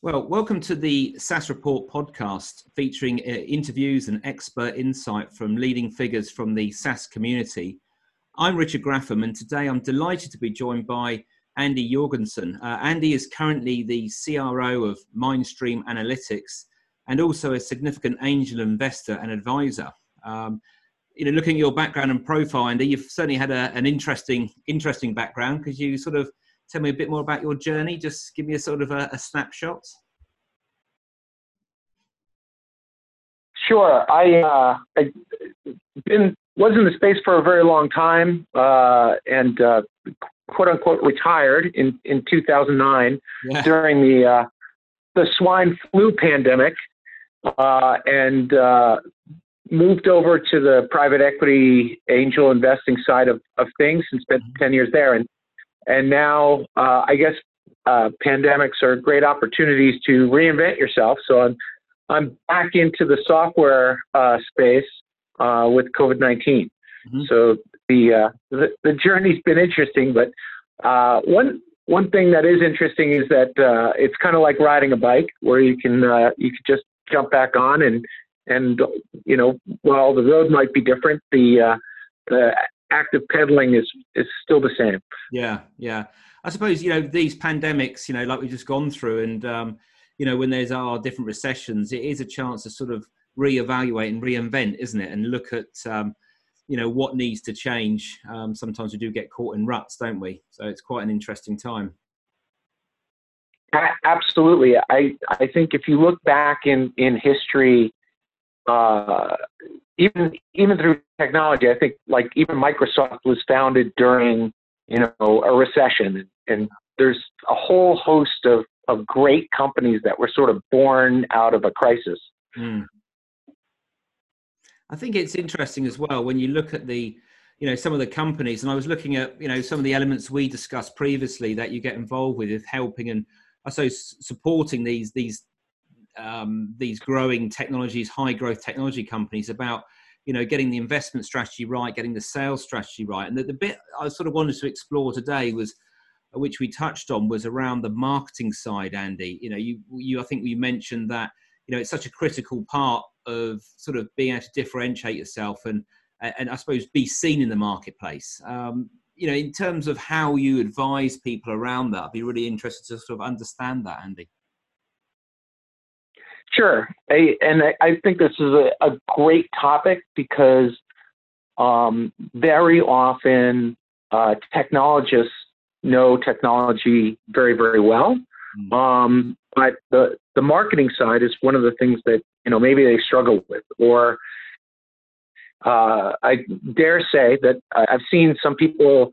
Well, welcome to the SaaS Report podcast featuring uh, interviews and expert insight from leading figures from the SaaS community. I'm Richard Graffam, and today I'm delighted to be joined by Andy Jorgensen. Uh, Andy is currently the CRO of Mindstream Analytics and also a significant angel investor and advisor. Um, you know, looking at your background and profile, Andy, you've certainly had a, an interesting, interesting background. because you sort of tell me a bit more about your journey? Just give me a sort of a, a snapshot. Sure. I, uh, I been was in the space for a very long time, uh, and uh, quote unquote retired in in 2009 yeah. during the uh, the swine flu pandemic, uh, and uh, moved over to the private equity angel investing side of, of things and spent mm-hmm. 10 years there. And, and now uh, I guess uh, pandemics are great opportunities to reinvent yourself. So I'm, I'm back into the software uh, space uh, with COVID 19. Mm-hmm. So the, uh, the, the journey's been interesting, but uh, one one thing that is interesting is that it's kind of like riding a bike, where you can you can just jump back on and and you know, while the road might be different, the uh, the active pedaling is is still the same. Yeah, yeah. I suppose you know these pandemics, you know, like we've just gone through, and um, you know, when there's our different recessions, it is a chance to sort of reevaluate and reinvent, isn't it? And look at um, you know what needs to change. Um, sometimes we do get caught in ruts, don't we? So it's quite an interesting time. Absolutely, I I think if you look back in in history, uh, even even through technology, I think like even Microsoft was founded during you know a recession, and there's a whole host of of great companies that were sort of born out of a crisis. Mm. I think it's interesting as well when you look at the you know some of the companies and i was looking at you know some of the elements we discussed previously that you get involved with, helping and i suppose supporting these these um, these growing technologies, high growth technology companies about you know getting the investment strategy right, getting the sales strategy right. And the, the bit I sort of wanted to explore today was which we touched on was around the marketing side andy. You know you you i think you mentioned that you know it's such a critical part of sort of being able to differentiate yourself and and i suppose be seen in the marketplace. Um, you know in terms of how you advise people around that i'd be really interested to sort of understand that andy Sure. I, and I, I, think this is a, a great topic because um, very often uh, technologists know technology very, very well. Mm-hmm. Um, but the, the marketing side is one of the things that, you know, maybe they struggle with. Or uh, I dare say that I've seen some people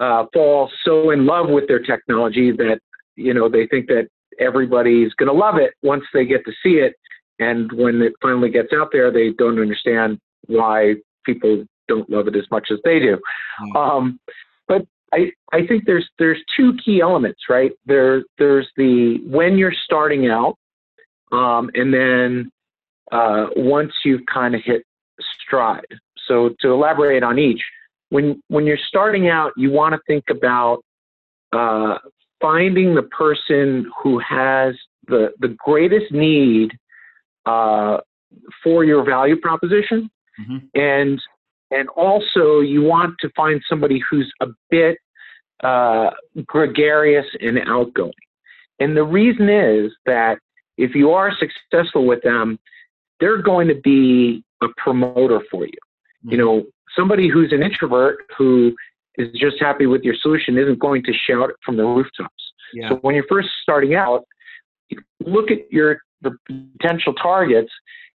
uh, fall so in love with their technology that, you know, they think that everybody's going to love it once they get to see it. And when it finally gets out there, they don't understand why people don't love it as much as they do. Mm. Um, but I, I think there's there's two key elements, right? There there's the when you're starting out, um, and then uh, once you've kind of hit stride. So to elaborate on each, when when you're starting out, you want to think about uh, finding the person who has the, the greatest need uh, for your value proposition. Mm-hmm. And, and also, you want to find somebody who's a bit uh, gregarious and outgoing. And the reason is that if you are successful with them, they're going to be a promoter for you. Mm-hmm. You know, somebody who's an introvert who is just happy with your solution isn't going to shout it from the rooftops. Yeah. So when you're first starting out, look at your the potential targets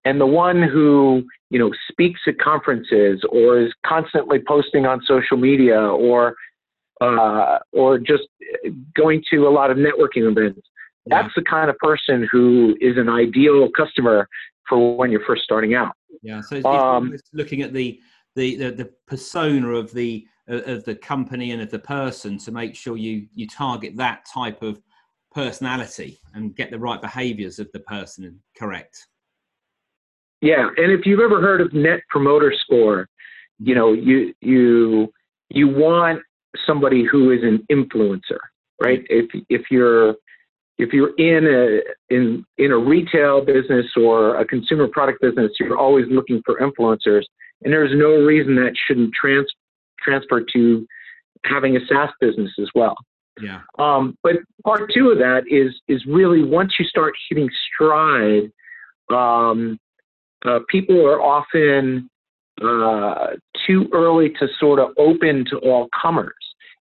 and the one who you know speaks at conferences or is constantly posting on social media or uh, or just going to a lot of networking events. Yeah. That's the kind of person who is an ideal customer for when you're first starting out. Yeah. So um, looking at the, the the the persona of the uh, of the company and of the person to make sure you you target that type of personality and get the right behaviors of the person correct. Yeah and if you've ever heard of net promoter score you know you you you want somebody who is an influencer right? If if you're if you're in a in in a retail business or a consumer product business, you're always looking for influencers, and there's no reason that shouldn't trans transfer to having a SaaS business as well. Yeah. Um, but part two of that is is really once you start hitting stride, um, uh, people are often uh, too early to sort of open to all comers,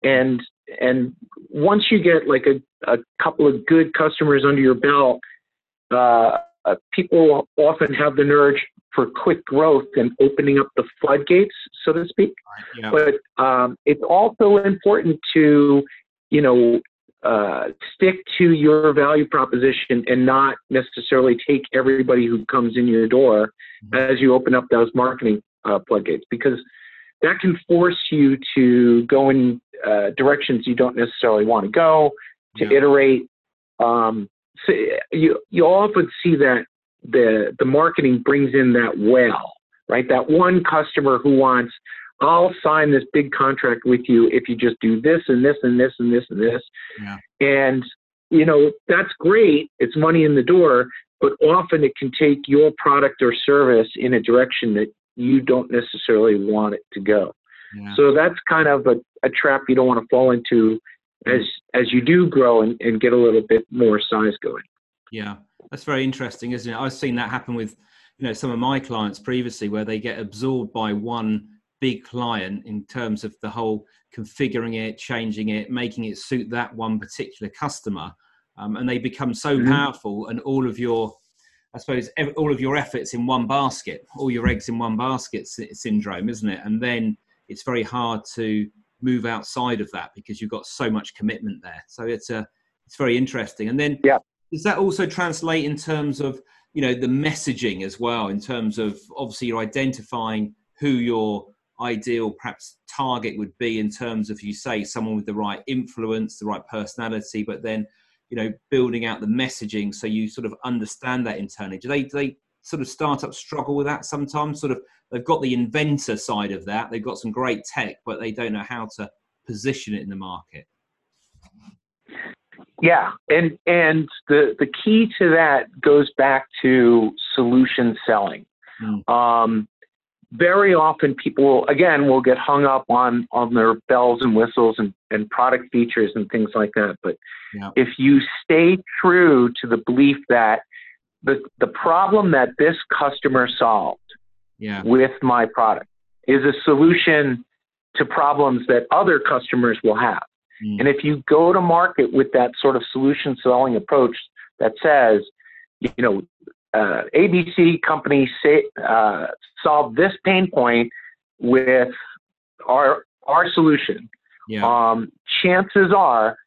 and and once you get like a, a couple of good customers under your belt, uh, uh, people often have the urge for quick growth and opening up the floodgates, so to speak. Yeah. But um, it's also important to, you know, uh, stick to your value proposition and not necessarily take everybody who comes in your door mm-hmm. as you open up those marketing uh, floodgates because that can force you to go in uh, directions you don't necessarily want to go, to yeah. iterate. Um, so you you often see that the the marketing brings in that well, right? That one customer who wants, I'll sign this big contract with you if you just do this and this and this and this and this. Yeah. And you know that's great. It's money in the door, but often it can take your product or service in a direction that you don't necessarily want it to go. Yeah. So that's kind of a, a trap you don't want to fall into as as you do grow and, and get a little bit more size going. Yeah, that's very interesting, isn't it? I've seen that happen with you know some of my clients previously, where they get absorbed by one big client in terms of the whole configuring it, changing it, making it suit that one particular customer, um, and they become so mm-hmm. powerful, and all of your I suppose all of your efforts in one basket, all your eggs in one basket syndrome, isn't it? And then it's very hard to move outside of that because you've got so much commitment there. So it's a it's very interesting. And then yeah. Does that also translate in terms of you know the messaging as well? In terms of obviously you're identifying who your ideal perhaps target would be in terms of you say someone with the right influence, the right personality, but then you know building out the messaging so you sort of understand that internally. Do they do they sort of startups struggle with that sometimes? Sort of they've got the inventor side of that. They've got some great tech, but they don't know how to position it in the market. Yeah, and and the the key to that goes back to solution selling. Mm. Um, very often, people again will get hung up on on their bells and whistles and, and product features and things like that. But yeah. if you stay true to the belief that the the problem that this customer solved yeah. with my product is a solution to problems that other customers will have. Mm. And if you go to market with that sort of solution selling approach that says, you know, uh, ABC company say, uh, solve this pain point with our our solution. Yeah. Um, chances are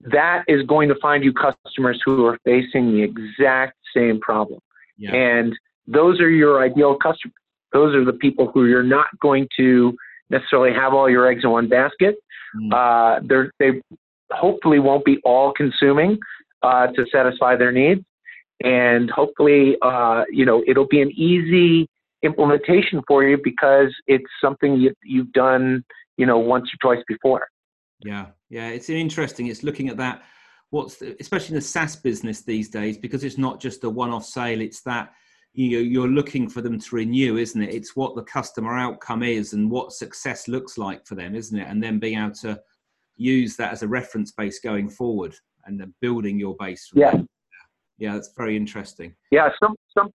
that is going to find you customers who are facing the exact same problem. Yeah. And those are your ideal customers. Those are the people who you're not going to necessarily have all your eggs in one basket. Mm. Uh, they hopefully won't be all consuming uh, to satisfy their needs. And hopefully, uh, you know, it'll be an easy implementation for you because it's something you, you've done, you know, once or twice before. Yeah, yeah, it's interesting. It's looking at that. What's the, especially in the SaaS business these days because it's not just a one-off sale. It's that you're looking for them to renew, isn't it? It's what the customer outcome is and what success looks like for them, isn't it? And then being able to use that as a reference base going forward and then building your base. Yeah. Yeah, that's very interesting. Yeah, some some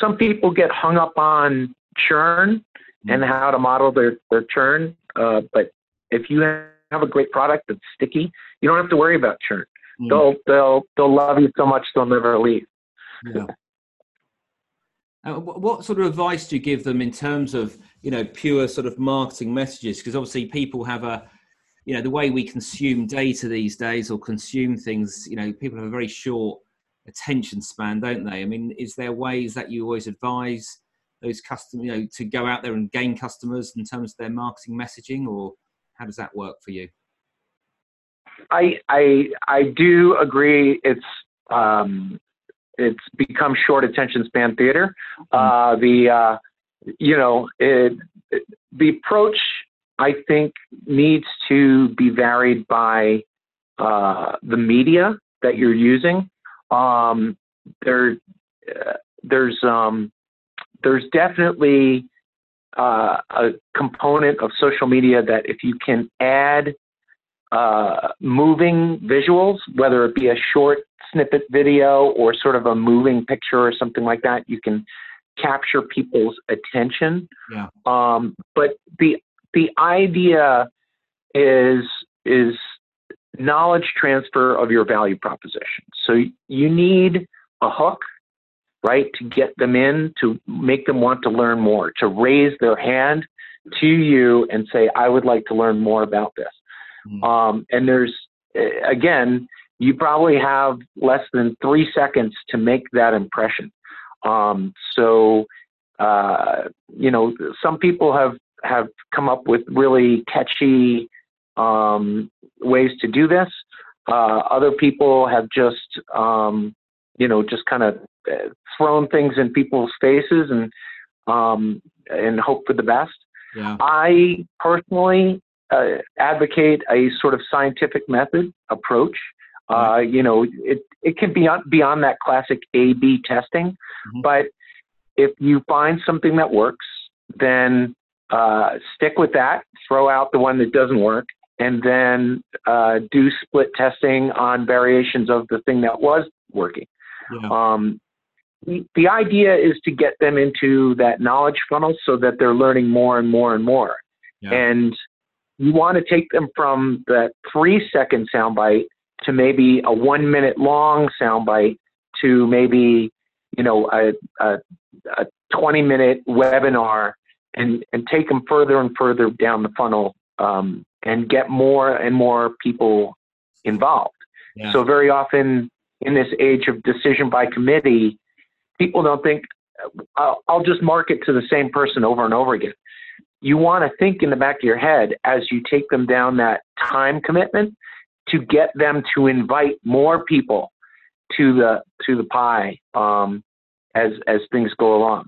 some people get hung up on churn mm. and how to model their their churn, uh, but if you have a great product that's sticky, you don't have to worry about churn. Mm. They'll they'll they'll love you so much they'll never leave. Yeah. Uh, what sort of advice do you give them in terms of you know pure sort of marketing messages? Because obviously people have a you know the way we consume data these days or consume things. You know people have a very short attention span, don't they? I mean, is there ways that you always advise those customers you know to go out there and gain customers in terms of their marketing messaging, or how does that work for you? I I I do agree. It's um, it's become short attention span theater. Mm-hmm. Uh, the uh, you know it, it, the approach I think needs to be varied by uh, the media that you're using. Um, there, uh, there's um, there's definitely uh, a component of social media that if you can add uh, moving visuals, whether it be a short snippet video or sort of a moving picture or something like that, you can capture people's attention. Yeah. Um, but the the idea is is knowledge transfer of your value proposition. So you need a hook, right, to get them in, to make them want to learn more, to raise their hand to you and say, I would like to learn more about this. Mm-hmm. Um, and there's, again, you probably have less than three seconds to make that impression. Um, so, uh, you know, some people have, have come up with really catchy um, ways to do this. Uh, other people have just, um, you know, just kind of uh, thrown things in people's faces and um, and hope for the best. Yeah. I personally uh, advocate a sort of scientific method approach. Uh, you know, it, it can be on, beyond that classic A/B testing, mm-hmm. but if you find something that works, then uh, stick with that. Throw out the one that doesn't work, and then uh, do split testing on variations of the thing that was working. Yeah. Um, the, the idea is to get them into that knowledge funnel so that they're learning more and more and more. Yeah. And you want to take them from that three second soundbite to maybe a one minute long soundbite to maybe you know a, a, a 20 minute webinar and and take them further and further down the funnel um, and get more and more people involved. Yeah. So very often in this age of decision by committee, people don't think I'll, I'll just market to the same person over and over again. You want to think in the back of your head as you take them down that time commitment to get them to invite more people to the to the pie um, as as things go along,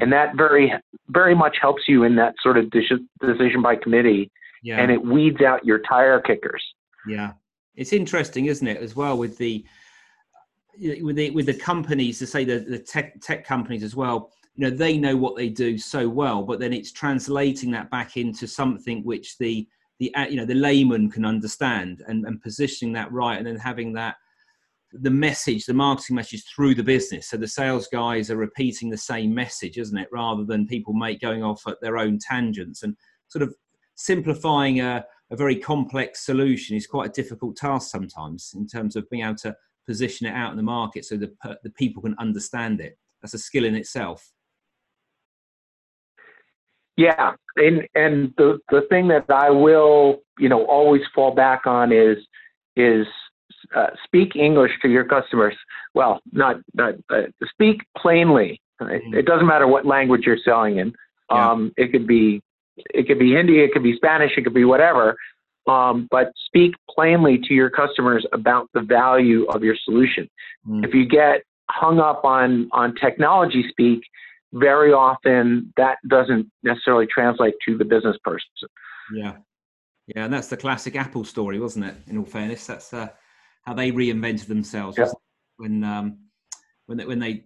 and that very very much helps you in that sort of decision by committee yeah. and it weeds out your tire kickers. Yeah, it's interesting, isn't it, as well with the with the with the companies to say the, the tech tech companies as well. You know, they know what they do so well, but then it's translating that back into something which the the uh, you know the layman can understand and, and positioning that right, and then having that the message, the marketing message through the business. So the sales guys are repeating the same message, isn't it? Rather than people make going off at their own tangents and sort of simplifying a, a very complex solution is quite a difficult task sometimes in terms of being able to position it out in the market so the, the people can understand it. That's a skill in itself. Yeah, and and the the thing that I will you know always fall back on is is uh, speak English to your customers. Well, not not uh, speak plainly. It doesn't matter what language you're selling in. Um, yeah. It could be it could be Hindi, it could be Spanish, it could be whatever. Um, but speak plainly to your customers about the value of your solution. Mm. If you get hung up on on technology speak, very often that doesn't necessarily translate to the business person. Yeah, yeah, and that's the classic Apple story, wasn't it? In all fairness, that's uh, how they reinvented themselves yeah. when um, when they, when they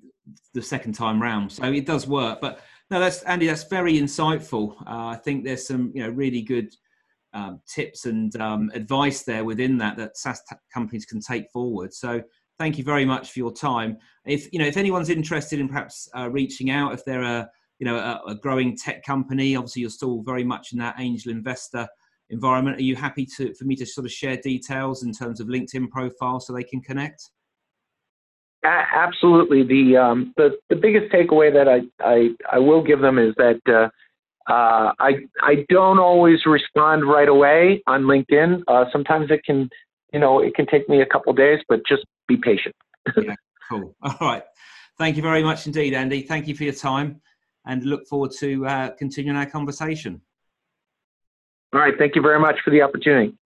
the second time round. So it does work, but no, that's Andy. That's very insightful. Uh, I think there's some you know really good um, tips and um, advice there within that that SaaS t- companies can take forward. So thank you very much for your time. If you know if anyone's interested in perhaps uh, reaching out, if they're a you know a, a, growing tech company, obviously you're still very much in that angel investor environment. Are you happy to for me to sort of share details in terms of LinkedIn profile so they can connect? absolutely. The, um, the the biggest takeaway that I, I, I will give them is that uh, uh, I I don't always respond right away on LinkedIn. Uh, sometimes it can you know it can take me a couple days, but just be patient. yeah, cool. All right. Thank you very much indeed, Andy. Thank you for your time, and look forward to uh, continuing our conversation. All right. Thank you very much for the opportunity.